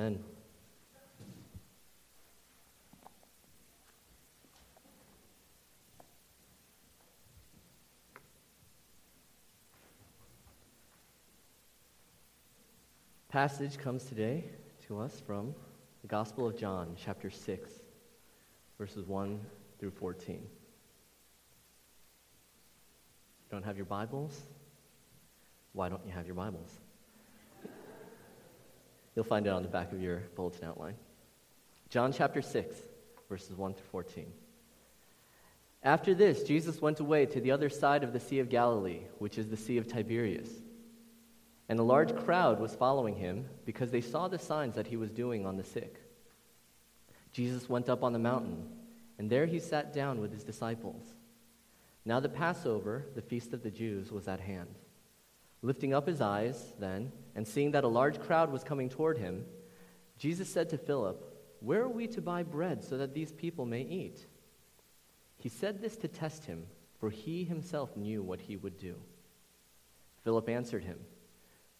Amen. Passage comes today to us from the Gospel of John, chapter 6, verses 1 through 14. You don't have your Bibles? Why don't you have your Bibles? You'll find it on the back of your bulletin outline. John chapter 6, verses 1 through 14. After this, Jesus went away to the other side of the Sea of Galilee, which is the Sea of Tiberias. And a large crowd was following him because they saw the signs that he was doing on the sick. Jesus went up on the mountain, and there he sat down with his disciples. Now the Passover, the feast of the Jews, was at hand. Lifting up his eyes, then, and seeing that a large crowd was coming toward him, Jesus said to Philip, Where are we to buy bread so that these people may eat? He said this to test him, for he himself knew what he would do. Philip answered him,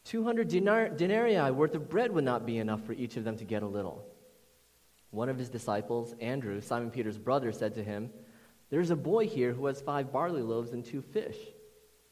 200 dinar- denarii worth of bread would not be enough for each of them to get a little. One of his disciples, Andrew, Simon Peter's brother, said to him, There's a boy here who has five barley loaves and two fish.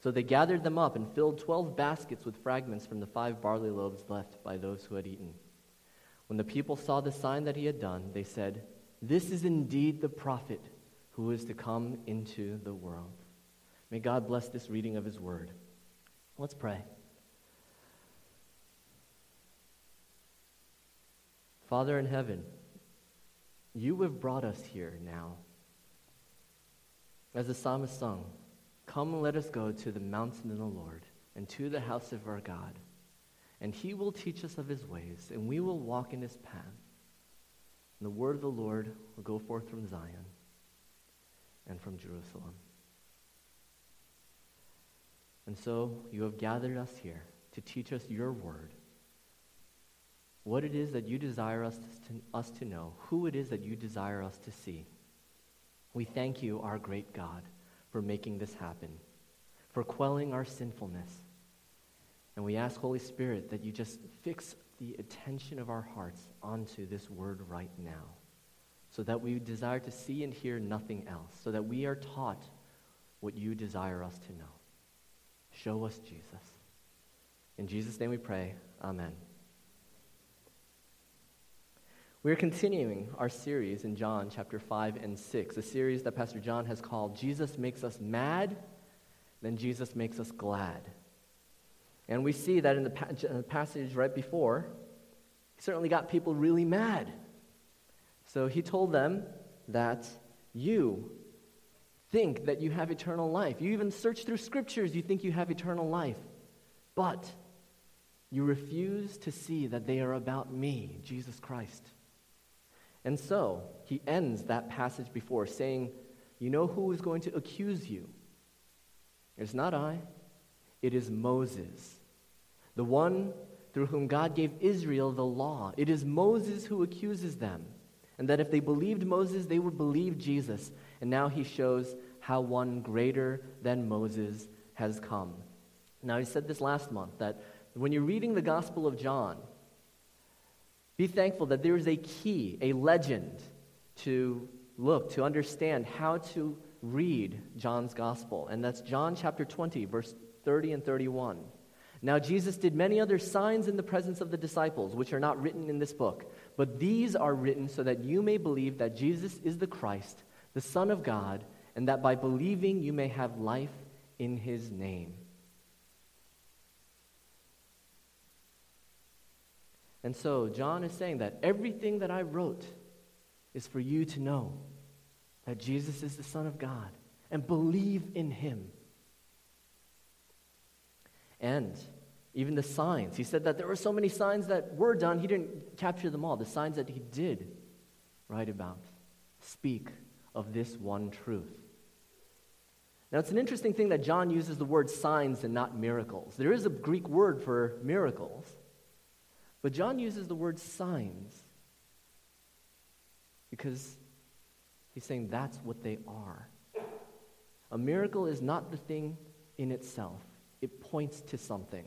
So they gathered them up and filled twelve baskets with fragments from the five barley loaves left by those who had eaten. When the people saw the sign that he had done, they said, This is indeed the prophet who is to come into the world. May God bless this reading of his word. Let's pray. Father in heaven, you have brought us here now. As the psalmist sung, Come let us go to the mountain of the Lord and to the house of our God. And he will teach us of his ways, and we will walk in his path. And the word of the Lord will go forth from Zion and from Jerusalem. And so you have gathered us here to teach us your word what it is that you desire us to, us to know, who it is that you desire us to see. We thank you, our great God, for making this happen, for quelling our sinfulness. And we ask, Holy Spirit, that you just fix the attention of our hearts onto this word right now, so that we desire to see and hear nothing else, so that we are taught what you desire us to know. Show us Jesus. In Jesus' name we pray. Amen. We're continuing our series in John chapter 5 and 6, a series that Pastor John has called Jesus Makes Us Mad, then Jesus Makes Us Glad. And we see that in the, pa- in the uh, passage right before, he certainly got people really mad. So he told them that you think that you have eternal life. You even search through scriptures, you think you have eternal life. But you refuse to see that they are about me, Jesus Christ. And so he ends that passage before saying, You know who is going to accuse you? It's not I, it is Moses, the one through whom God gave Israel the law. It is Moses who accuses them. And that if they believed Moses, they would believe Jesus. And now he shows how one greater than Moses has come. Now, he said this last month that when you're reading the Gospel of John, be thankful that there is a key, a legend to look, to understand how to read John's gospel. And that's John chapter 20, verse 30 and 31. Now, Jesus did many other signs in the presence of the disciples, which are not written in this book. But these are written so that you may believe that Jesus is the Christ, the Son of God, and that by believing you may have life in his name. And so John is saying that everything that I wrote is for you to know that Jesus is the Son of God and believe in him. And even the signs. He said that there were so many signs that were done, he didn't capture them all. The signs that he did write about, speak of this one truth. Now, it's an interesting thing that John uses the word signs and not miracles. There is a Greek word for miracles, but John uses the word signs because he's saying that's what they are. A miracle is not the thing in itself, it points to something.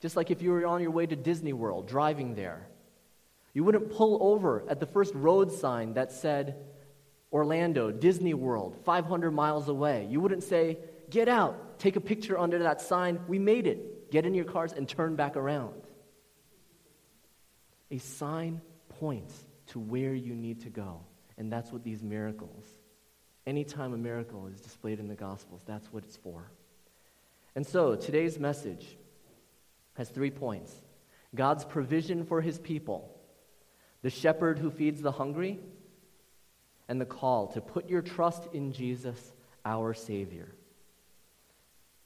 Just like if you were on your way to Disney World, driving there, you wouldn't pull over at the first road sign that said Orlando, Disney World, 500 miles away. You wouldn't say, Get out, take a picture under that sign, we made it. Get in your cars and turn back around. A sign points to where you need to go. And that's what these miracles, anytime a miracle is displayed in the Gospels, that's what it's for. And so today's message has three points God's provision for his people, the shepherd who feeds the hungry, and the call to put your trust in Jesus, our Savior.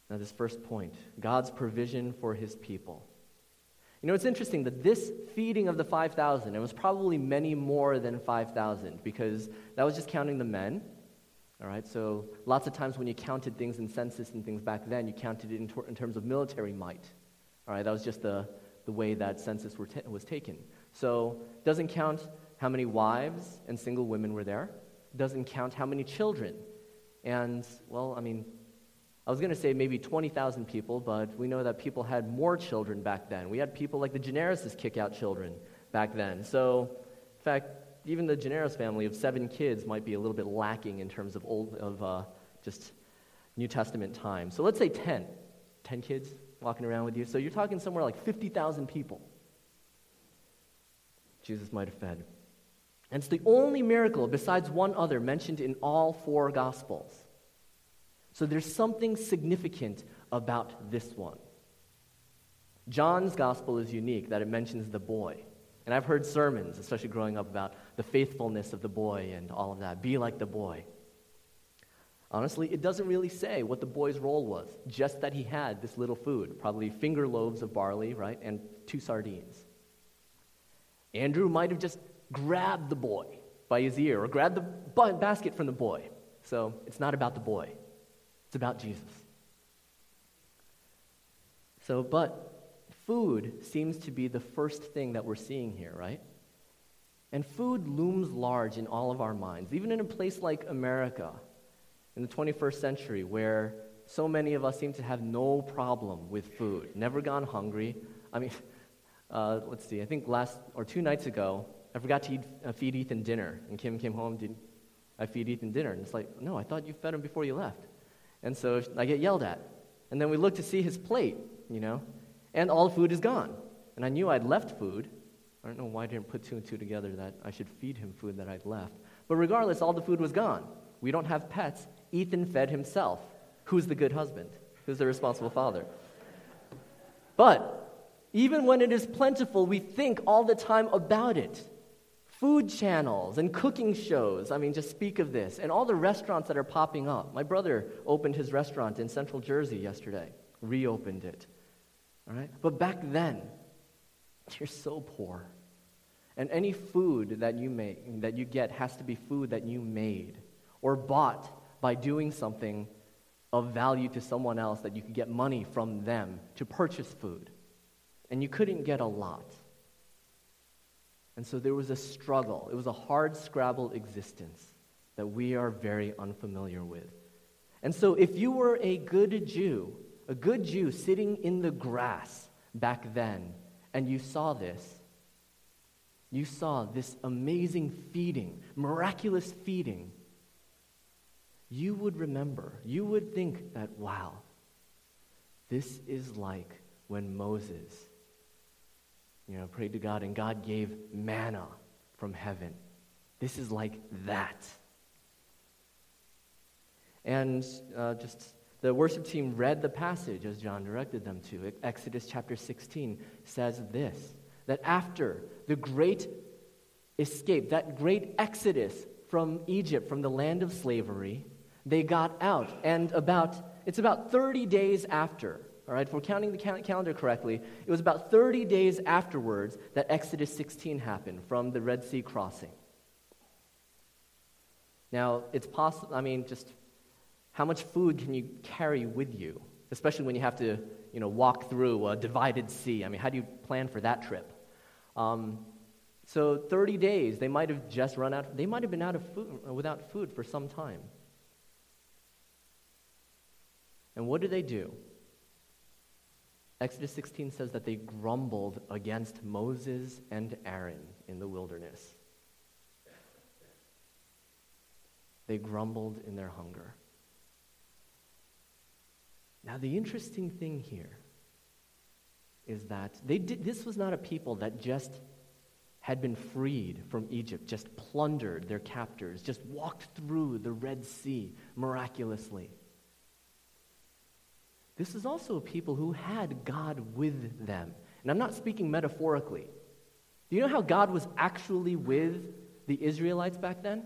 Now, this first point God's provision for his people. You know, it's interesting that this feeding of the 5,000, it was probably many more than 5,000 because that was just counting the men. All right, so lots of times when you counted things in census and things back then, you counted it in, ter- in terms of military might. All right, that was just the, the way that census was taken. So it doesn't count how many wives and single women were there. Doesn't count how many children. And, well, I mean, I was going to say maybe 20,000 people, but we know that people had more children back then. We had people like the Generoses kick out children back then. So, in fact, even the Generous family of seven kids might be a little bit lacking in terms of old of uh, just New Testament time. So let's say 10, 10 kids walking around with you. So you're talking somewhere like 50,000 people. Jesus might have fed. And it's the only miracle besides one other mentioned in all four Gospels. So there's something significant about this one. John's Gospel is unique that it mentions the boy. And I've heard sermons, especially growing up, about the faithfulness of the boy and all of that. Be like the boy. Honestly, it doesn't really say what the boy's role was, just that he had this little food, probably finger loaves of barley, right, and two sardines. Andrew might have just grabbed the boy by his ear or grabbed the basket from the boy. So it's not about the boy, it's about Jesus. So, but food seems to be the first thing that we're seeing here, right? And food looms large in all of our minds, even in a place like America in the 21st century, where so many of us seem to have no problem with food, never gone hungry. I mean, uh, let's see, I think last or two nights ago, I forgot to eat, uh, feed Ethan dinner. And Kim came home, did I feed Ethan dinner? And it's like, no, I thought you fed him before you left. And so I get yelled at. And then we look to see his plate, you know, and all the food is gone. And I knew I'd left food. I don't know why I didn't put two and two together that I should feed him food that I'd left. But regardless, all the food was gone. We don't have pets. Ethan fed himself. Who's the good husband? Who's the responsible father? But even when it is plentiful, we think all the time about it food channels and cooking shows. I mean, just speak of this. And all the restaurants that are popping up. My brother opened his restaurant in Central Jersey yesterday, reopened it. All right? But back then, you're so poor. And any food that you make that you get has to be food that you made or bought by doing something of value to someone else that you could get money from them to purchase food. And you couldn't get a lot. And so there was a struggle. It was a hard scrabble existence that we are very unfamiliar with. And so if you were a good Jew, a good Jew sitting in the grass back then, and you saw this, you saw this amazing feeding, miraculous feeding, you would remember, you would think that, wow, this is like when Moses you know, prayed to God, and God gave manna from heaven. This is like that. And uh, just the worship team read the passage as John directed them to. Exodus chapter 16 says this that after the great escape, that great exodus from Egypt, from the land of slavery, they got out. And about, it's about 30 days after all right, if we're counting the calendar correctly, it was about 30 days afterwards that Exodus 16 happened from the Red Sea crossing. Now, it's possible, I mean, just how much food can you carry with you, especially when you have to, you know, walk through a divided sea? I mean, how do you plan for that trip? Um, so 30 days, they might have just run out, they might have been out of food, without food for some time. And what do they do? Exodus 16 says that they grumbled against Moses and Aaron in the wilderness. They grumbled in their hunger. Now, the interesting thing here is that they did, this was not a people that just had been freed from Egypt, just plundered their captors, just walked through the Red Sea miraculously. This is also a people who had God with them. And I'm not speaking metaphorically. Do you know how God was actually with the Israelites back then?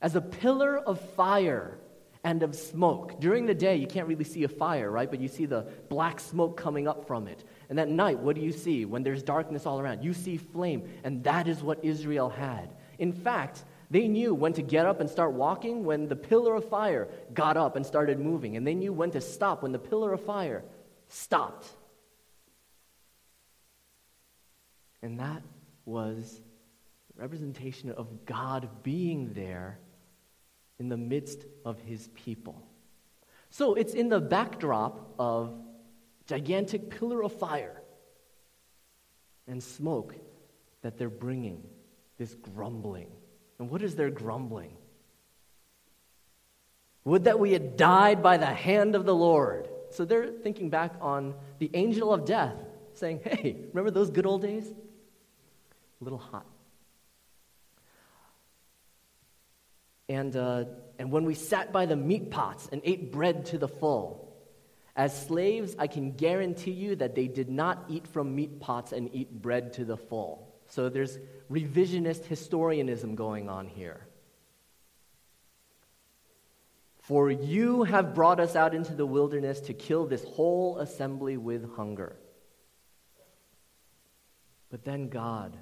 As a pillar of fire and of smoke. During the day, you can't really see a fire, right? But you see the black smoke coming up from it. And at night, what do you see when there's darkness all around? You see flame. And that is what Israel had. In fact, they knew when to get up and start walking when the pillar of fire got up and started moving. And they knew when to stop when the pillar of fire stopped. And that was representation of God being there in the midst of his people. So it's in the backdrop of gigantic pillar of fire and smoke that they're bringing this grumbling and what is their grumbling? Would that we had died by the hand of the Lord. So they're thinking back on the angel of death, saying, Hey, remember those good old days? A little hot. And, uh, and when we sat by the meat pots and ate bread to the full, as slaves, I can guarantee you that they did not eat from meat pots and eat bread to the full. So there's revisionist historianism going on here. For you have brought us out into the wilderness to kill this whole assembly with hunger. But then God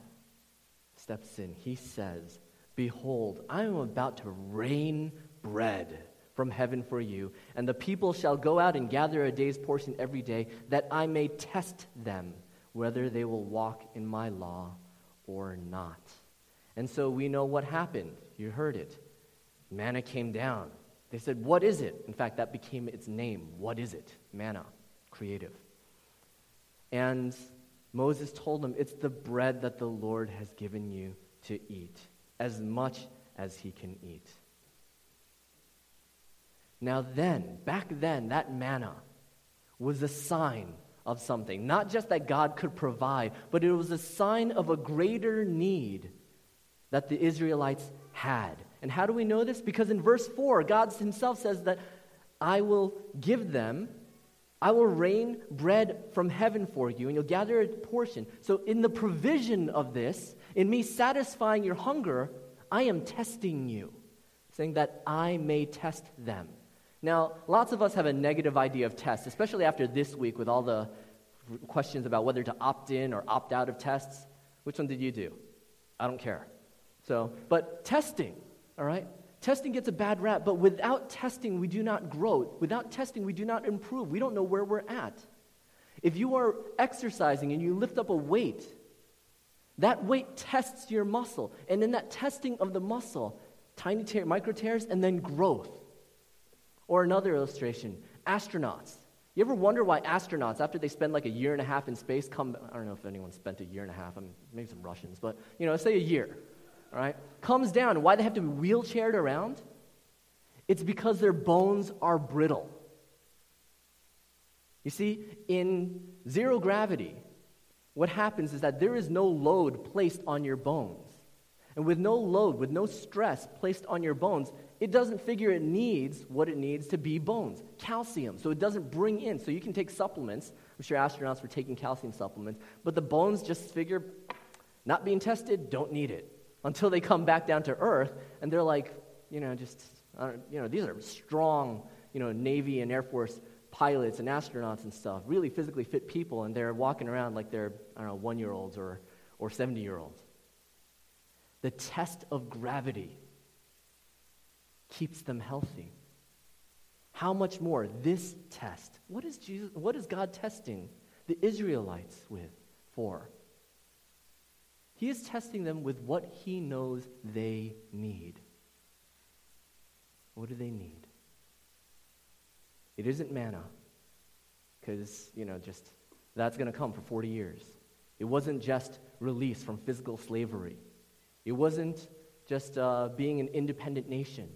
steps in. He says, Behold, I am about to rain bread from heaven for you, and the people shall go out and gather a day's portion every day, that I may test them whether they will walk in my law or not. And so we know what happened. You heard it. Manna came down. They said, What is it? In fact, that became its name. What is it? Manna, creative. And Moses told them, It's the bread that the Lord has given you to eat, as much as he can eat. Now, then, back then, that manna was a sign of something. Not just that God could provide, but it was a sign of a greater need that the Israelites had. And how do we know this? Because in verse 4, God Himself says that I will give them, I will rain bread from heaven for you, and you'll gather a portion. So, in the provision of this, in me satisfying your hunger, I am testing you, saying that I may test them. Now, lots of us have a negative idea of tests, especially after this week with all the questions about whether to opt in or opt out of tests. Which one did you do? I don't care. So, but testing, all right? Testing gets a bad rap, but without testing, we do not grow. Without testing, we do not improve. We don't know where we're at. If you are exercising and you lift up a weight, that weight tests your muscle. And in that testing of the muscle, tiny tear, micro tears, and then growth. Or another illustration astronauts. You ever wonder why astronauts, after they spend like a year and a half in space, come, I don't know if anyone spent a year and a half, I mean, maybe some Russians, but, you know, say a year, all right, comes down, why they have to be wheelchaired around? It's because their bones are brittle. You see, in zero gravity, what happens is that there is no load placed on your bones. And with no load, with no stress placed on your bones, it doesn't figure it needs what it needs to be bones calcium. So it doesn't bring in. So you can take supplements. I'm sure astronauts were taking calcium supplements. But the bones just figure, not being tested, don't need it. Until they come back down to Earth and they're like, you know, just, uh, you know, these are strong, you know, Navy and Air Force pilots and astronauts and stuff, really physically fit people, and they're walking around like they're, I don't know, one year olds or, or 70 year olds. The test of gravity keeps them healthy. How much more this test? What is, Jesus, what is God testing the Israelites with for? He is testing them with what he knows they need. What do they need? It isn't manna, because, you know, just that's going to come for 40 years. It wasn't just release from physical slavery, it wasn't just uh, being an independent nation.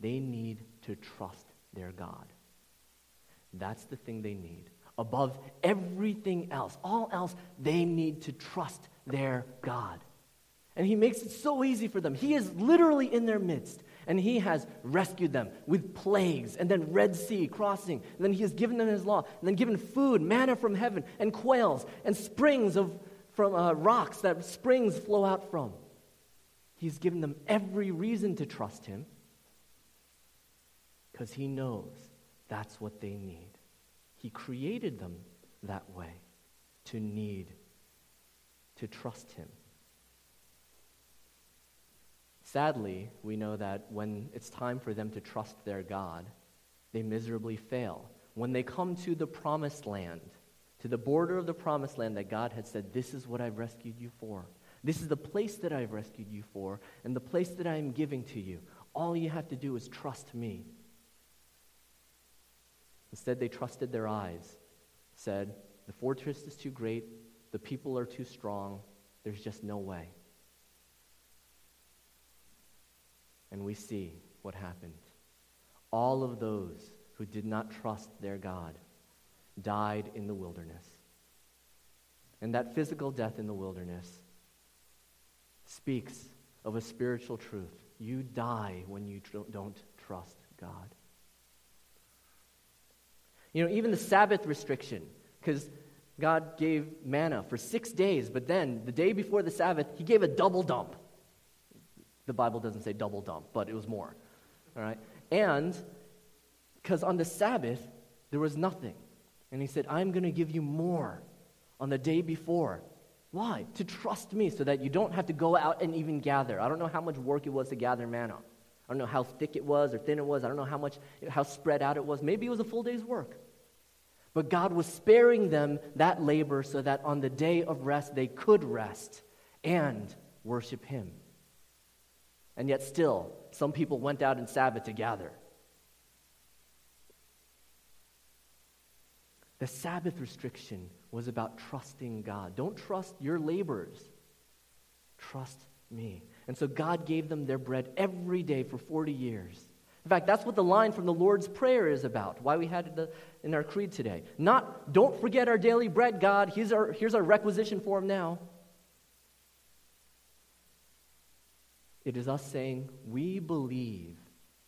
They need to trust their God. That's the thing they need. Above everything else, all else, they need to trust their God. And He makes it so easy for them. He is literally in their midst and he has rescued them with plagues, and then Red Sea crossing, and then he has given them his law, and then given food, manna from heaven, and quails, and springs of from uh, rocks that springs flow out from. He's given them every reason to trust him because he knows that's what they need. He created them that way to need, to trust him. Sadly, we know that when it's time for them to trust their God, they miserably fail. When they come to the promised land, to the border of the promised land that God had said, This is what I've rescued you for. This is the place that I've rescued you for, and the place that I am giving to you. All you have to do is trust me. Instead, they trusted their eyes, said, The fortress is too great, the people are too strong, there's just no way. And we see what happened. All of those who did not trust their God died in the wilderness. And that physical death in the wilderness speaks of a spiritual truth. You die when you don't trust God. You know, even the Sabbath restriction, because God gave manna for six days, but then the day before the Sabbath, He gave a double dump. The Bible doesn't say double dump, but it was more. All right? And because on the Sabbath, there was nothing. And he said, I'm going to give you more on the day before. Why? To trust me so that you don't have to go out and even gather. I don't know how much work it was to gather manna. I don't know how thick it was or thin it was. I don't know how much, how spread out it was. Maybe it was a full day's work. But God was sparing them that labor so that on the day of rest they could rest and worship Him. And yet, still, some people went out in Sabbath to gather. The Sabbath restriction was about trusting God. Don't trust your labors, trust me. And so God gave them their bread every day for 40 years. In fact, that's what the line from the Lord's Prayer is about, why we had it in our creed today. Not, don't forget our daily bread, God. Here's our, here's our requisition for him now. It is us saying, We believe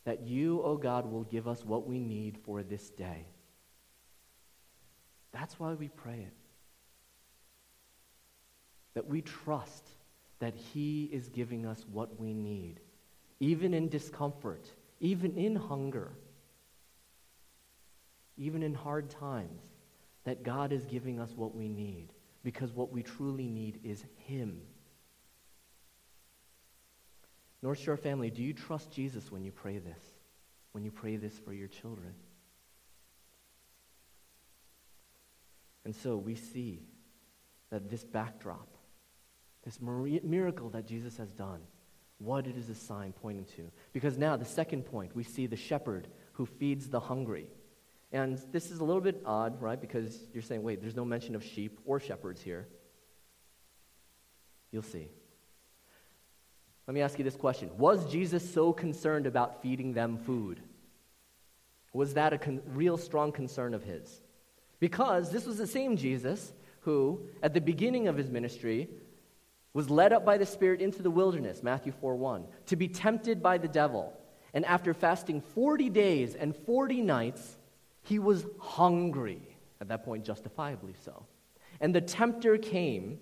that you, O oh God, will give us what we need for this day. That's why we pray it. That we trust that He is giving us what we need, even in discomfort, even in hunger, even in hard times, that God is giving us what we need, because what we truly need is Him. North Shore family, do you trust Jesus when you pray this? When you pray this for your children? And so we see that this backdrop, this miracle that Jesus has done, what it is a sign pointing to. Because now, the second point, we see the shepherd who feeds the hungry. And this is a little bit odd, right? Because you're saying, wait, there's no mention of sheep or shepherds here. You'll see. Let me ask you this question Was Jesus so concerned about feeding them food? Was that a con- real strong concern of his? Because this was the same Jesus who, at the beginning of his ministry, was led up by the Spirit into the wilderness, Matthew 4 1, to be tempted by the devil. And after fasting 40 days and 40 nights, he was hungry. At that point, justifiably so. And the tempter came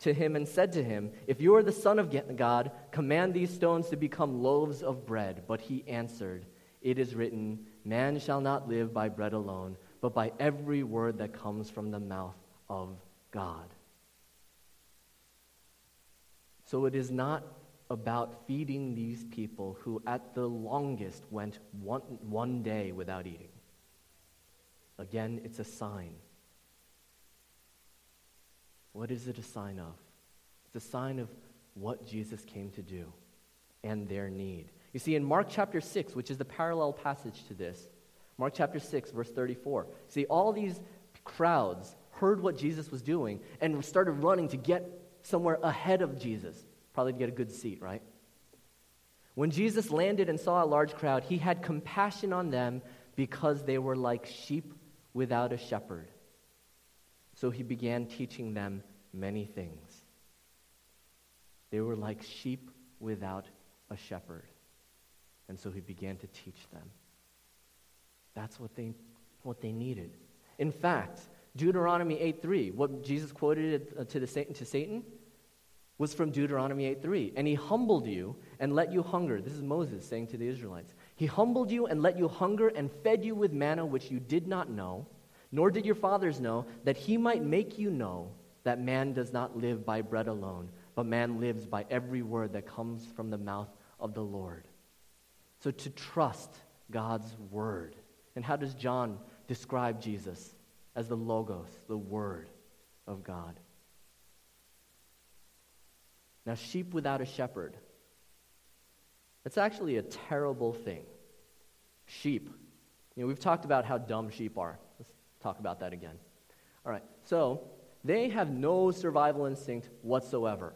to him and said to him, If you are the Son of God, command these stones to become loaves of bread. But he answered, It is written, Man shall not live by bread alone, but by every word that comes from the mouth of God. So it is not about feeding these people who, at the longest, went one, one day without eating. Again, it's a sign. What is it a sign of? It's a sign of what Jesus came to do and their need. You see, in Mark chapter 6, which is the parallel passage to this, Mark chapter 6, verse 34, see, all these crowds heard what Jesus was doing and started running to get somewhere ahead of Jesus, probably to get a good seat, right? When Jesus landed and saw a large crowd, he had compassion on them because they were like sheep without a shepherd. So he began teaching them many things. They were like sheep without a shepherd. And so he began to teach them. That's what they, what they needed. In fact, Deuteronomy 8.3, what Jesus quoted uh, to, the, to Satan, was from Deuteronomy 8.3. And he humbled you and let you hunger. This is Moses saying to the Israelites. He humbled you and let you hunger and fed you with manna which you did not know, nor did your fathers know, that he might make you know that man does not live by bread alone, but man lives by every word that comes from the mouth of the Lord. So to trust God's word. And how does John describe Jesus? As the Logos, the Word of God. Now, sheep without a shepherd. That's actually a terrible thing. Sheep. You know, we've talked about how dumb sheep are. Let's talk about that again. All right. So, they have no survival instinct whatsoever.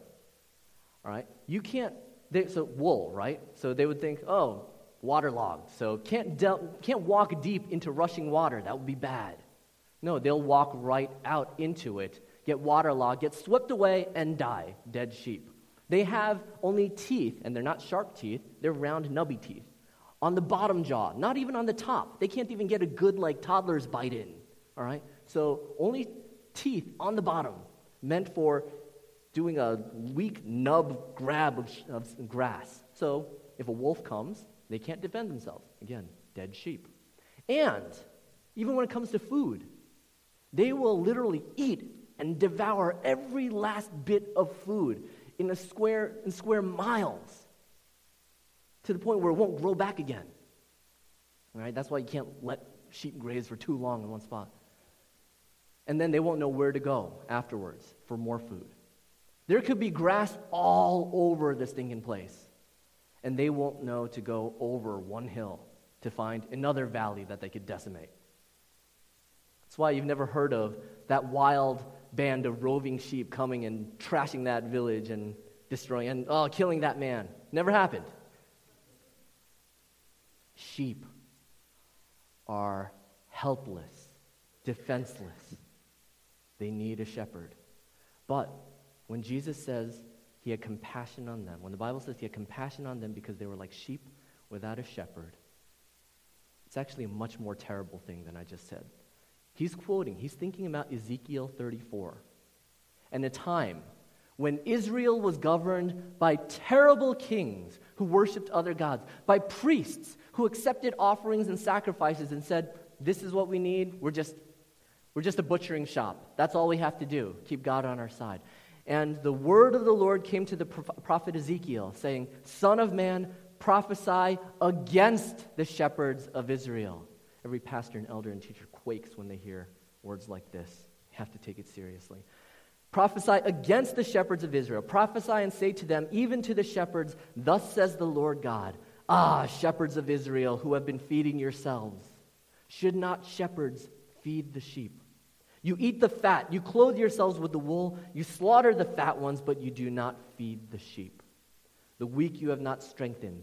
All right? You can't, they, so wool, right? So they would think, oh, waterlogged. So can't, del- can't walk deep into rushing water. That would be bad. No, they'll walk right out into it, get waterlogged, get swept away, and die, dead sheep. They have only teeth, and they're not sharp teeth, they're round, nubby teeth. On the bottom jaw, not even on the top. They can't even get a good, like, toddler's bite in. All right? So only teeth on the bottom, meant for doing a weak nub grab of, of grass. So if a wolf comes, they can't defend themselves. Again, dead sheep. And even when it comes to food, they will literally eat and devour every last bit of food in a square in square miles to the point where it won't grow back again. All right? That's why you can't let sheep graze for too long in one spot. And then they won't know where to go afterwards for more food. There could be grass all over the stinking place, and they won't know to go over one hill to find another valley that they could decimate. Why you've never heard of that wild band of roving sheep coming and trashing that village and destroying and oh, killing that man. Never happened. Sheep are helpless, defenseless. They need a shepherd. But when Jesus says he had compassion on them, when the Bible says he had compassion on them because they were like sheep without a shepherd, it's actually a much more terrible thing than I just said. He's quoting, he's thinking about Ezekiel 34 and a time when Israel was governed by terrible kings who worshiped other gods, by priests who accepted offerings and sacrifices and said, This is what we need. We're just, we're just a butchering shop. That's all we have to do. Keep God on our side. And the word of the Lord came to the prophet Ezekiel, saying, Son of man, prophesy against the shepherds of Israel. Every pastor and elder and teacher quakes when they hear words like this. You have to take it seriously. Prophesy against the shepherds of Israel. Prophesy and say to them, even to the shepherds, Thus says the Lord God Ah, shepherds of Israel who have been feeding yourselves. Should not shepherds feed the sheep? You eat the fat, you clothe yourselves with the wool, you slaughter the fat ones, but you do not feed the sheep. The weak you have not strengthened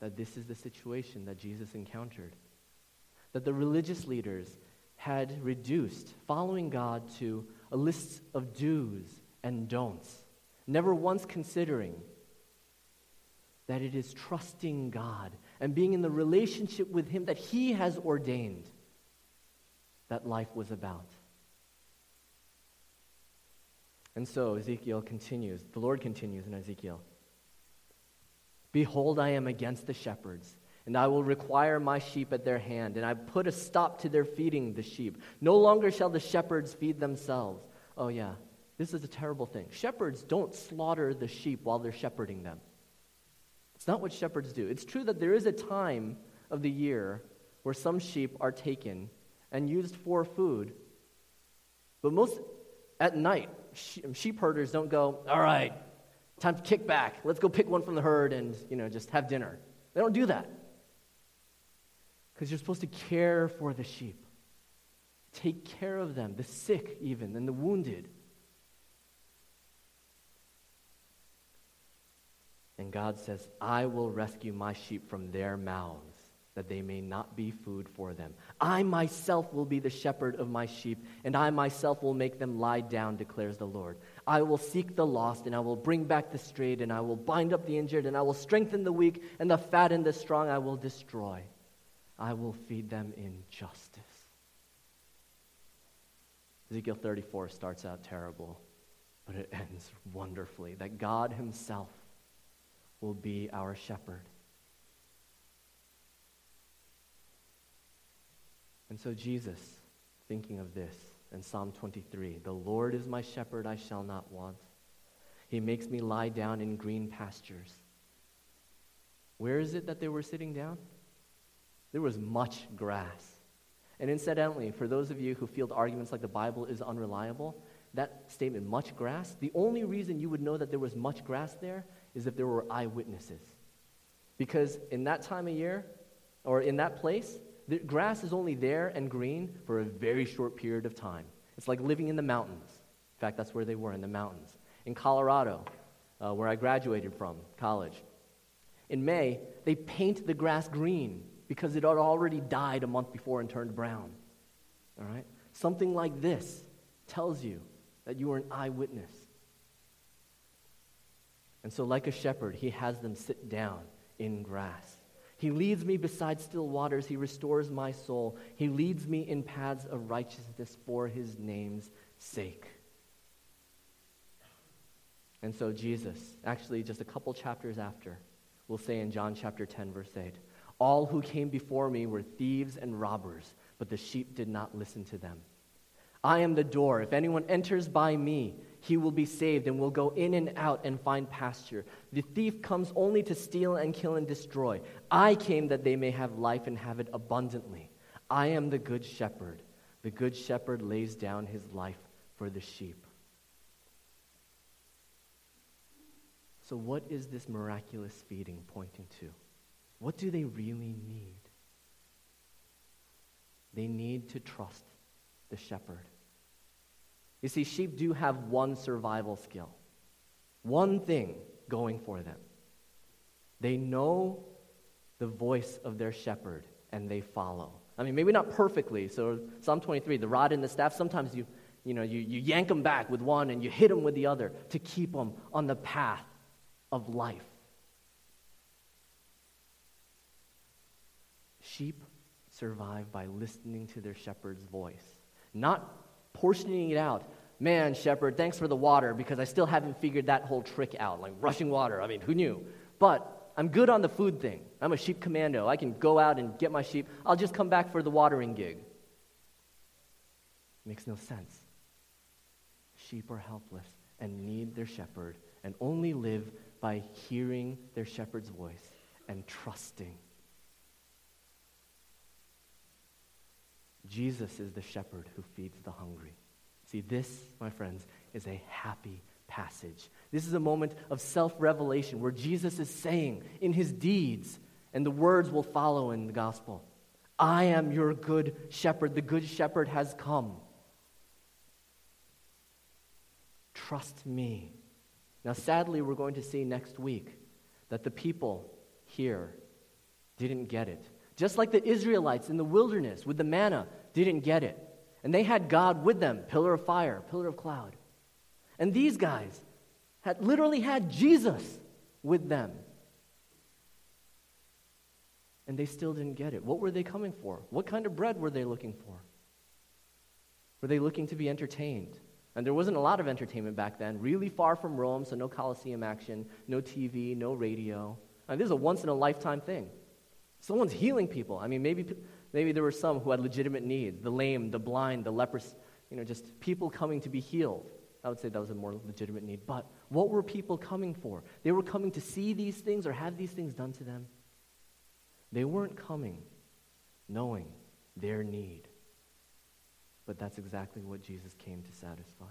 that this is the situation that Jesus encountered. That the religious leaders had reduced following God to a list of do's and don'ts, never once considering that it is trusting God and being in the relationship with Him that He has ordained that life was about. And so Ezekiel continues, the Lord continues in Ezekiel Behold, I am against the shepherds, and I will require my sheep at their hand, and I put a stop to their feeding the sheep. No longer shall the shepherds feed themselves. Oh, yeah, this is a terrible thing. Shepherds don't slaughter the sheep while they're shepherding them. It's not what shepherds do. It's true that there is a time of the year where some sheep are taken and used for food, but most at night, sheep herders don't go, all right, time to kick back. Let's go pick one from the herd and, you know, just have dinner. They don't do that. Because you're supposed to care for the sheep. Take care of them, the sick even, and the wounded. And God says, I will rescue my sheep from their mouths that they may not be food for them. I myself will be the shepherd of my sheep, and I myself will make them lie down, declares the Lord. I will seek the lost, and I will bring back the strayed, and I will bind up the injured, and I will strengthen the weak, and the fat and the strong I will destroy. I will feed them in justice. Ezekiel 34 starts out terrible, but it ends wonderfully that God Himself will be our shepherd. And so, Jesus, thinking of this in Psalm 23 The Lord is my shepherd, I shall not want. He makes me lie down in green pastures. Where is it that they were sitting down? There was much grass. And incidentally, for those of you who field arguments like the Bible is unreliable, that statement, much grass, the only reason you would know that there was much grass there is if there were eyewitnesses. Because in that time of year, or in that place, the grass is only there and green for a very short period of time. It's like living in the mountains. In fact, that's where they were, in the mountains. In Colorado, uh, where I graduated from college, in May, they paint the grass green because it had already died a month before and turned brown. All right? Something like this tells you that you are an eyewitness. And so, like a shepherd, he has them sit down in grass. He leads me beside still waters. He restores my soul. He leads me in paths of righteousness for his name's sake. And so, Jesus, actually, just a couple chapters after, will say in John chapter 10, verse 8 All who came before me were thieves and robbers, but the sheep did not listen to them. I am the door. If anyone enters by me, he will be saved and will go in and out and find pasture. The thief comes only to steal and kill and destroy. I came that they may have life and have it abundantly. I am the good shepherd. The good shepherd lays down his life for the sheep. So, what is this miraculous feeding pointing to? What do they really need? They need to trust the shepherd. You see, sheep do have one survival skill, one thing going for them. They know the voice of their shepherd and they follow. I mean, maybe not perfectly. So, Psalm 23, the rod and the staff, sometimes you, you, know, you, you yank them back with one and you hit them with the other to keep them on the path of life. Sheep survive by listening to their shepherd's voice, not portioning it out. Man, shepherd, thanks for the water because I still haven't figured that whole trick out, like rushing water. I mean, who knew? But I'm good on the food thing. I'm a sheep commando. I can go out and get my sheep. I'll just come back for the watering gig. Makes no sense. Sheep are helpless and need their shepherd and only live by hearing their shepherd's voice and trusting. Jesus is the shepherd who feeds the hungry. See, this, my friends, is a happy passage. This is a moment of self revelation where Jesus is saying in his deeds, and the words will follow in the gospel I am your good shepherd. The good shepherd has come. Trust me. Now, sadly, we're going to see next week that the people here didn't get it. Just like the Israelites in the wilderness with the manna didn't get it. And they had God with them pillar of fire, pillar of cloud. And these guys had literally had Jesus with them. And they still didn't get it. What were they coming for? What kind of bread were they looking for? Were they looking to be entertained? And there wasn't a lot of entertainment back then, really far from Rome, so no Colosseum action, no TV, no radio. And this is a once in a lifetime thing. Someone's healing people. I mean, maybe, maybe there were some who had legitimate needs the lame, the blind, the lepers, you know, just people coming to be healed. I would say that was a more legitimate need. But what were people coming for? They were coming to see these things or have these things done to them. They weren't coming knowing their need. But that's exactly what Jesus came to satisfy.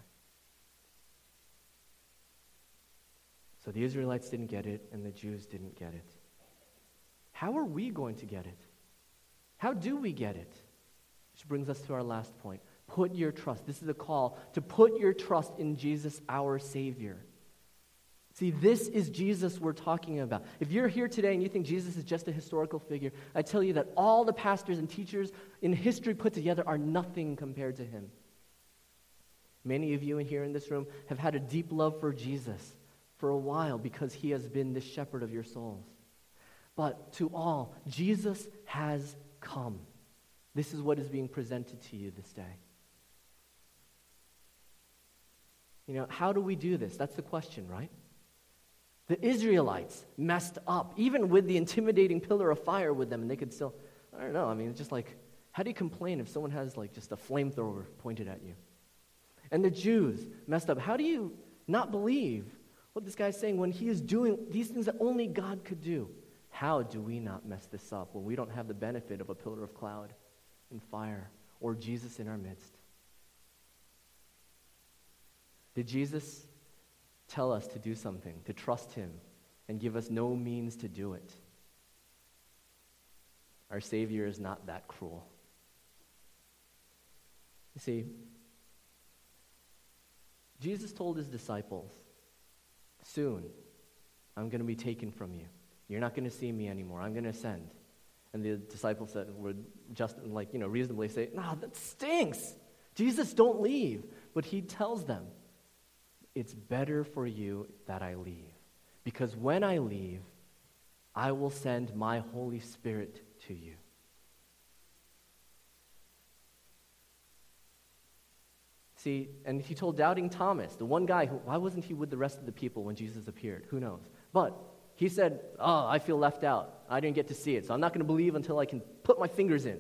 So the Israelites didn't get it, and the Jews didn't get it. How are we going to get it? How do we get it? Which brings us to our last point. Put your trust. This is a call to put your trust in Jesus, our Savior. See, this is Jesus we're talking about. If you're here today and you think Jesus is just a historical figure, I tell you that all the pastors and teachers in history put together are nothing compared to him. Many of you in here in this room have had a deep love for Jesus for a while because he has been the shepherd of your souls. But to all, Jesus has come. This is what is being presented to you this day. You know, how do we do this? That's the question, right? The Israelites messed up, even with the intimidating pillar of fire with them, and they could still, I don't know, I mean, it's just like, how do you complain if someone has like just a flamethrower pointed at you? And the Jews messed up. How do you not believe what this guy's saying when he is doing these things that only God could do? How do we not mess this up when we don't have the benefit of a pillar of cloud and fire or Jesus in our midst? Did Jesus tell us to do something, to trust Him, and give us no means to do it? Our Savior is not that cruel. You see, Jesus told his disciples, Soon I'm going to be taken from you. You're not going to see me anymore. I'm going to ascend. And the disciples said, would just like, you know, reasonably say, No, that stinks. Jesus, don't leave. But he tells them, It's better for you that I leave. Because when I leave, I will send my Holy Spirit to you. See, and he told doubting Thomas, the one guy who, why wasn't he with the rest of the people when Jesus appeared? Who knows? But he said, Oh, I feel left out. I didn't get to see it, so I'm not going to believe until I can put my fingers in.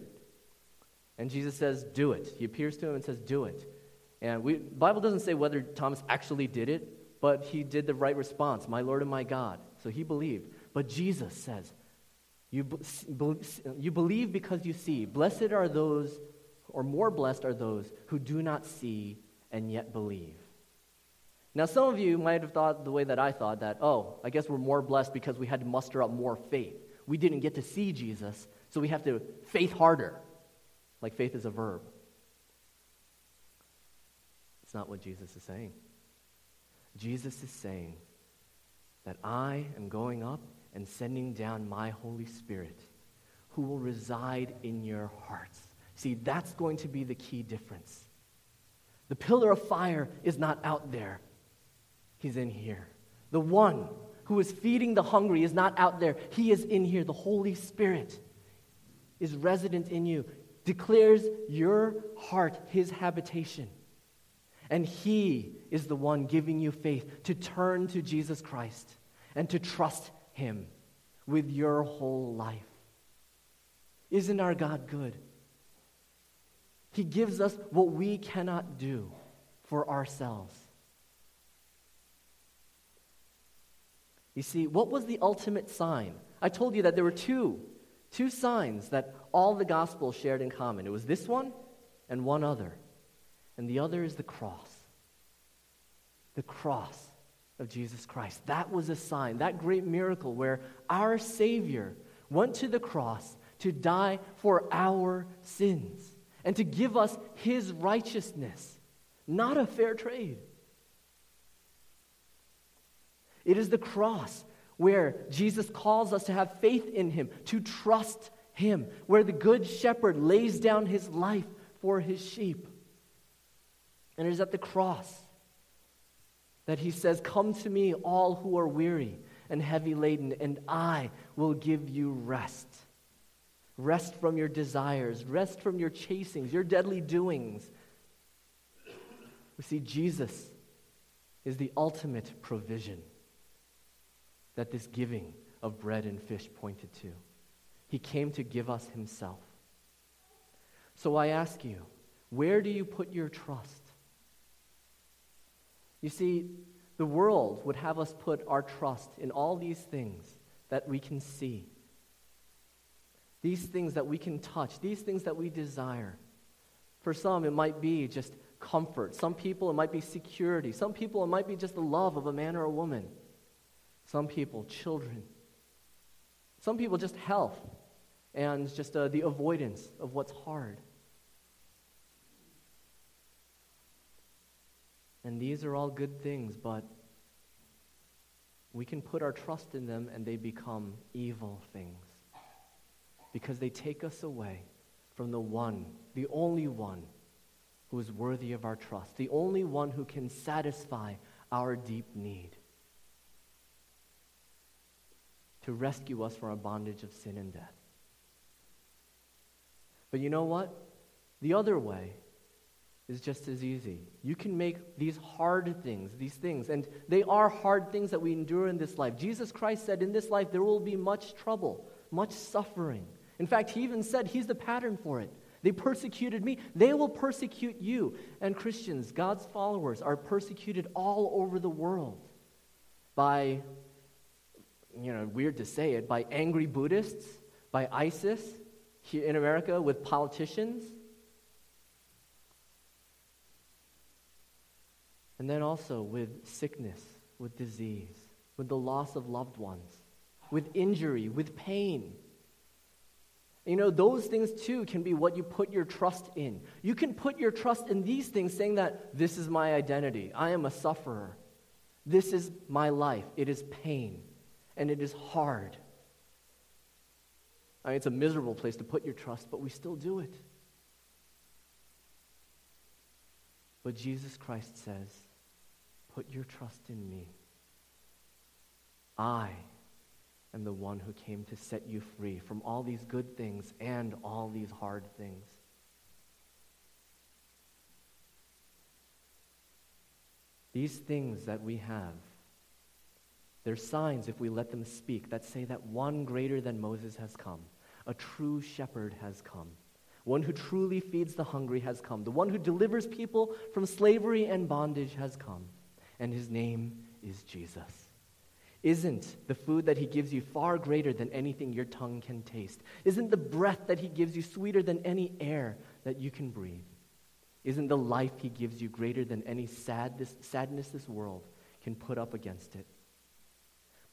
And Jesus says, Do it. He appears to him and says, Do it. And we, the Bible doesn't say whether Thomas actually did it, but he did the right response, My Lord and my God. So he believed. But Jesus says, You, you believe because you see. Blessed are those, or more blessed are those who do not see and yet believe. Now, some of you might have thought the way that I thought that, oh, I guess we're more blessed because we had to muster up more faith. We didn't get to see Jesus, so we have to faith harder. Like faith is a verb. It's not what Jesus is saying. Jesus is saying that I am going up and sending down my Holy Spirit who will reside in your hearts. See, that's going to be the key difference. The pillar of fire is not out there. He's in here. The one who is feeding the hungry is not out there. He is in here. The Holy Spirit is resident in you, declares your heart his habitation. And he is the one giving you faith to turn to Jesus Christ and to trust him with your whole life. Isn't our God good? He gives us what we cannot do for ourselves. You see, what was the ultimate sign? I told you that there were two, two signs that all the Gospels shared in common. It was this one and one other. And the other is the cross. The cross of Jesus Christ. That was a sign, that great miracle where our Savior went to the cross to die for our sins and to give us his righteousness, not a fair trade. It is the cross where Jesus calls us to have faith in him, to trust him, where the good shepherd lays down his life for his sheep. And it is at the cross that he says, Come to me, all who are weary and heavy laden, and I will give you rest. Rest from your desires. Rest from your chasings, your deadly doings. We see Jesus is the ultimate provision that this giving of bread and fish pointed to. He came to give us himself. So I ask you, where do you put your trust? You see, the world would have us put our trust in all these things that we can see, these things that we can touch, these things that we desire. For some, it might be just comfort. Some people, it might be security. Some people, it might be just the love of a man or a woman. Some people, children. Some people, just health and just uh, the avoidance of what's hard. And these are all good things, but we can put our trust in them and they become evil things because they take us away from the one, the only one who is worthy of our trust, the only one who can satisfy our deep need to rescue us from our bondage of sin and death. But you know what? The other way is just as easy. You can make these hard things, these things, and they are hard things that we endure in this life. Jesus Christ said, In this life there will be much trouble, much suffering. In fact, he even said he's the pattern for it. They persecuted me, they will persecute you. And Christians, God's followers, are persecuted all over the world by, you know, weird to say it, by angry Buddhists, by ISIS here in America with politicians And then also with sickness, with disease, with the loss of loved ones, with injury, with pain. You know, those things too can be what you put your trust in. You can put your trust in these things, saying that this is my identity. I am a sufferer. This is my life. It is pain, and it is hard. I mean, it's a miserable place to put your trust, but we still do it. But Jesus Christ says, Put your trust in me. I am the one who came to set you free from all these good things and all these hard things. These things that we have, they're signs, if we let them speak, that say that one greater than Moses has come. A true shepherd has come. One who truly feeds the hungry has come. The one who delivers people from slavery and bondage has come and his name is Jesus. Isn't the food that he gives you far greater than anything your tongue can taste? Isn't the breath that he gives you sweeter than any air that you can breathe? Isn't the life he gives you greater than any sadness, sadness this world can put up against it?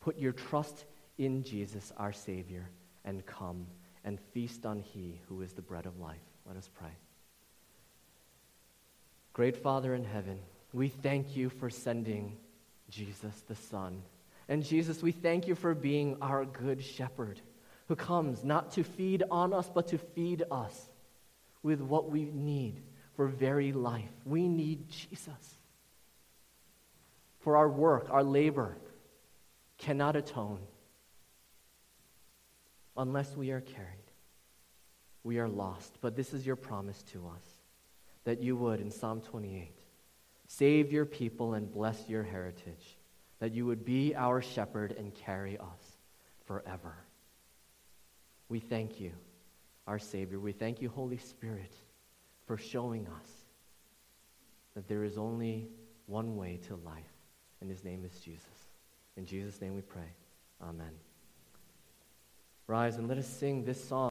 Put your trust in Jesus, our Savior, and come and feast on he who is the bread of life. Let us pray. Great Father in heaven, we thank you for sending Jesus the Son. And Jesus, we thank you for being our good shepherd who comes not to feed on us, but to feed us with what we need for very life. We need Jesus. For our work, our labor cannot atone unless we are carried. We are lost. But this is your promise to us that you would, in Psalm 28, Save your people and bless your heritage, that you would be our shepherd and carry us forever. We thank you, our Savior. We thank you, Holy Spirit, for showing us that there is only one way to life, and his name is Jesus. In Jesus' name we pray. Amen. Rise and let us sing this song.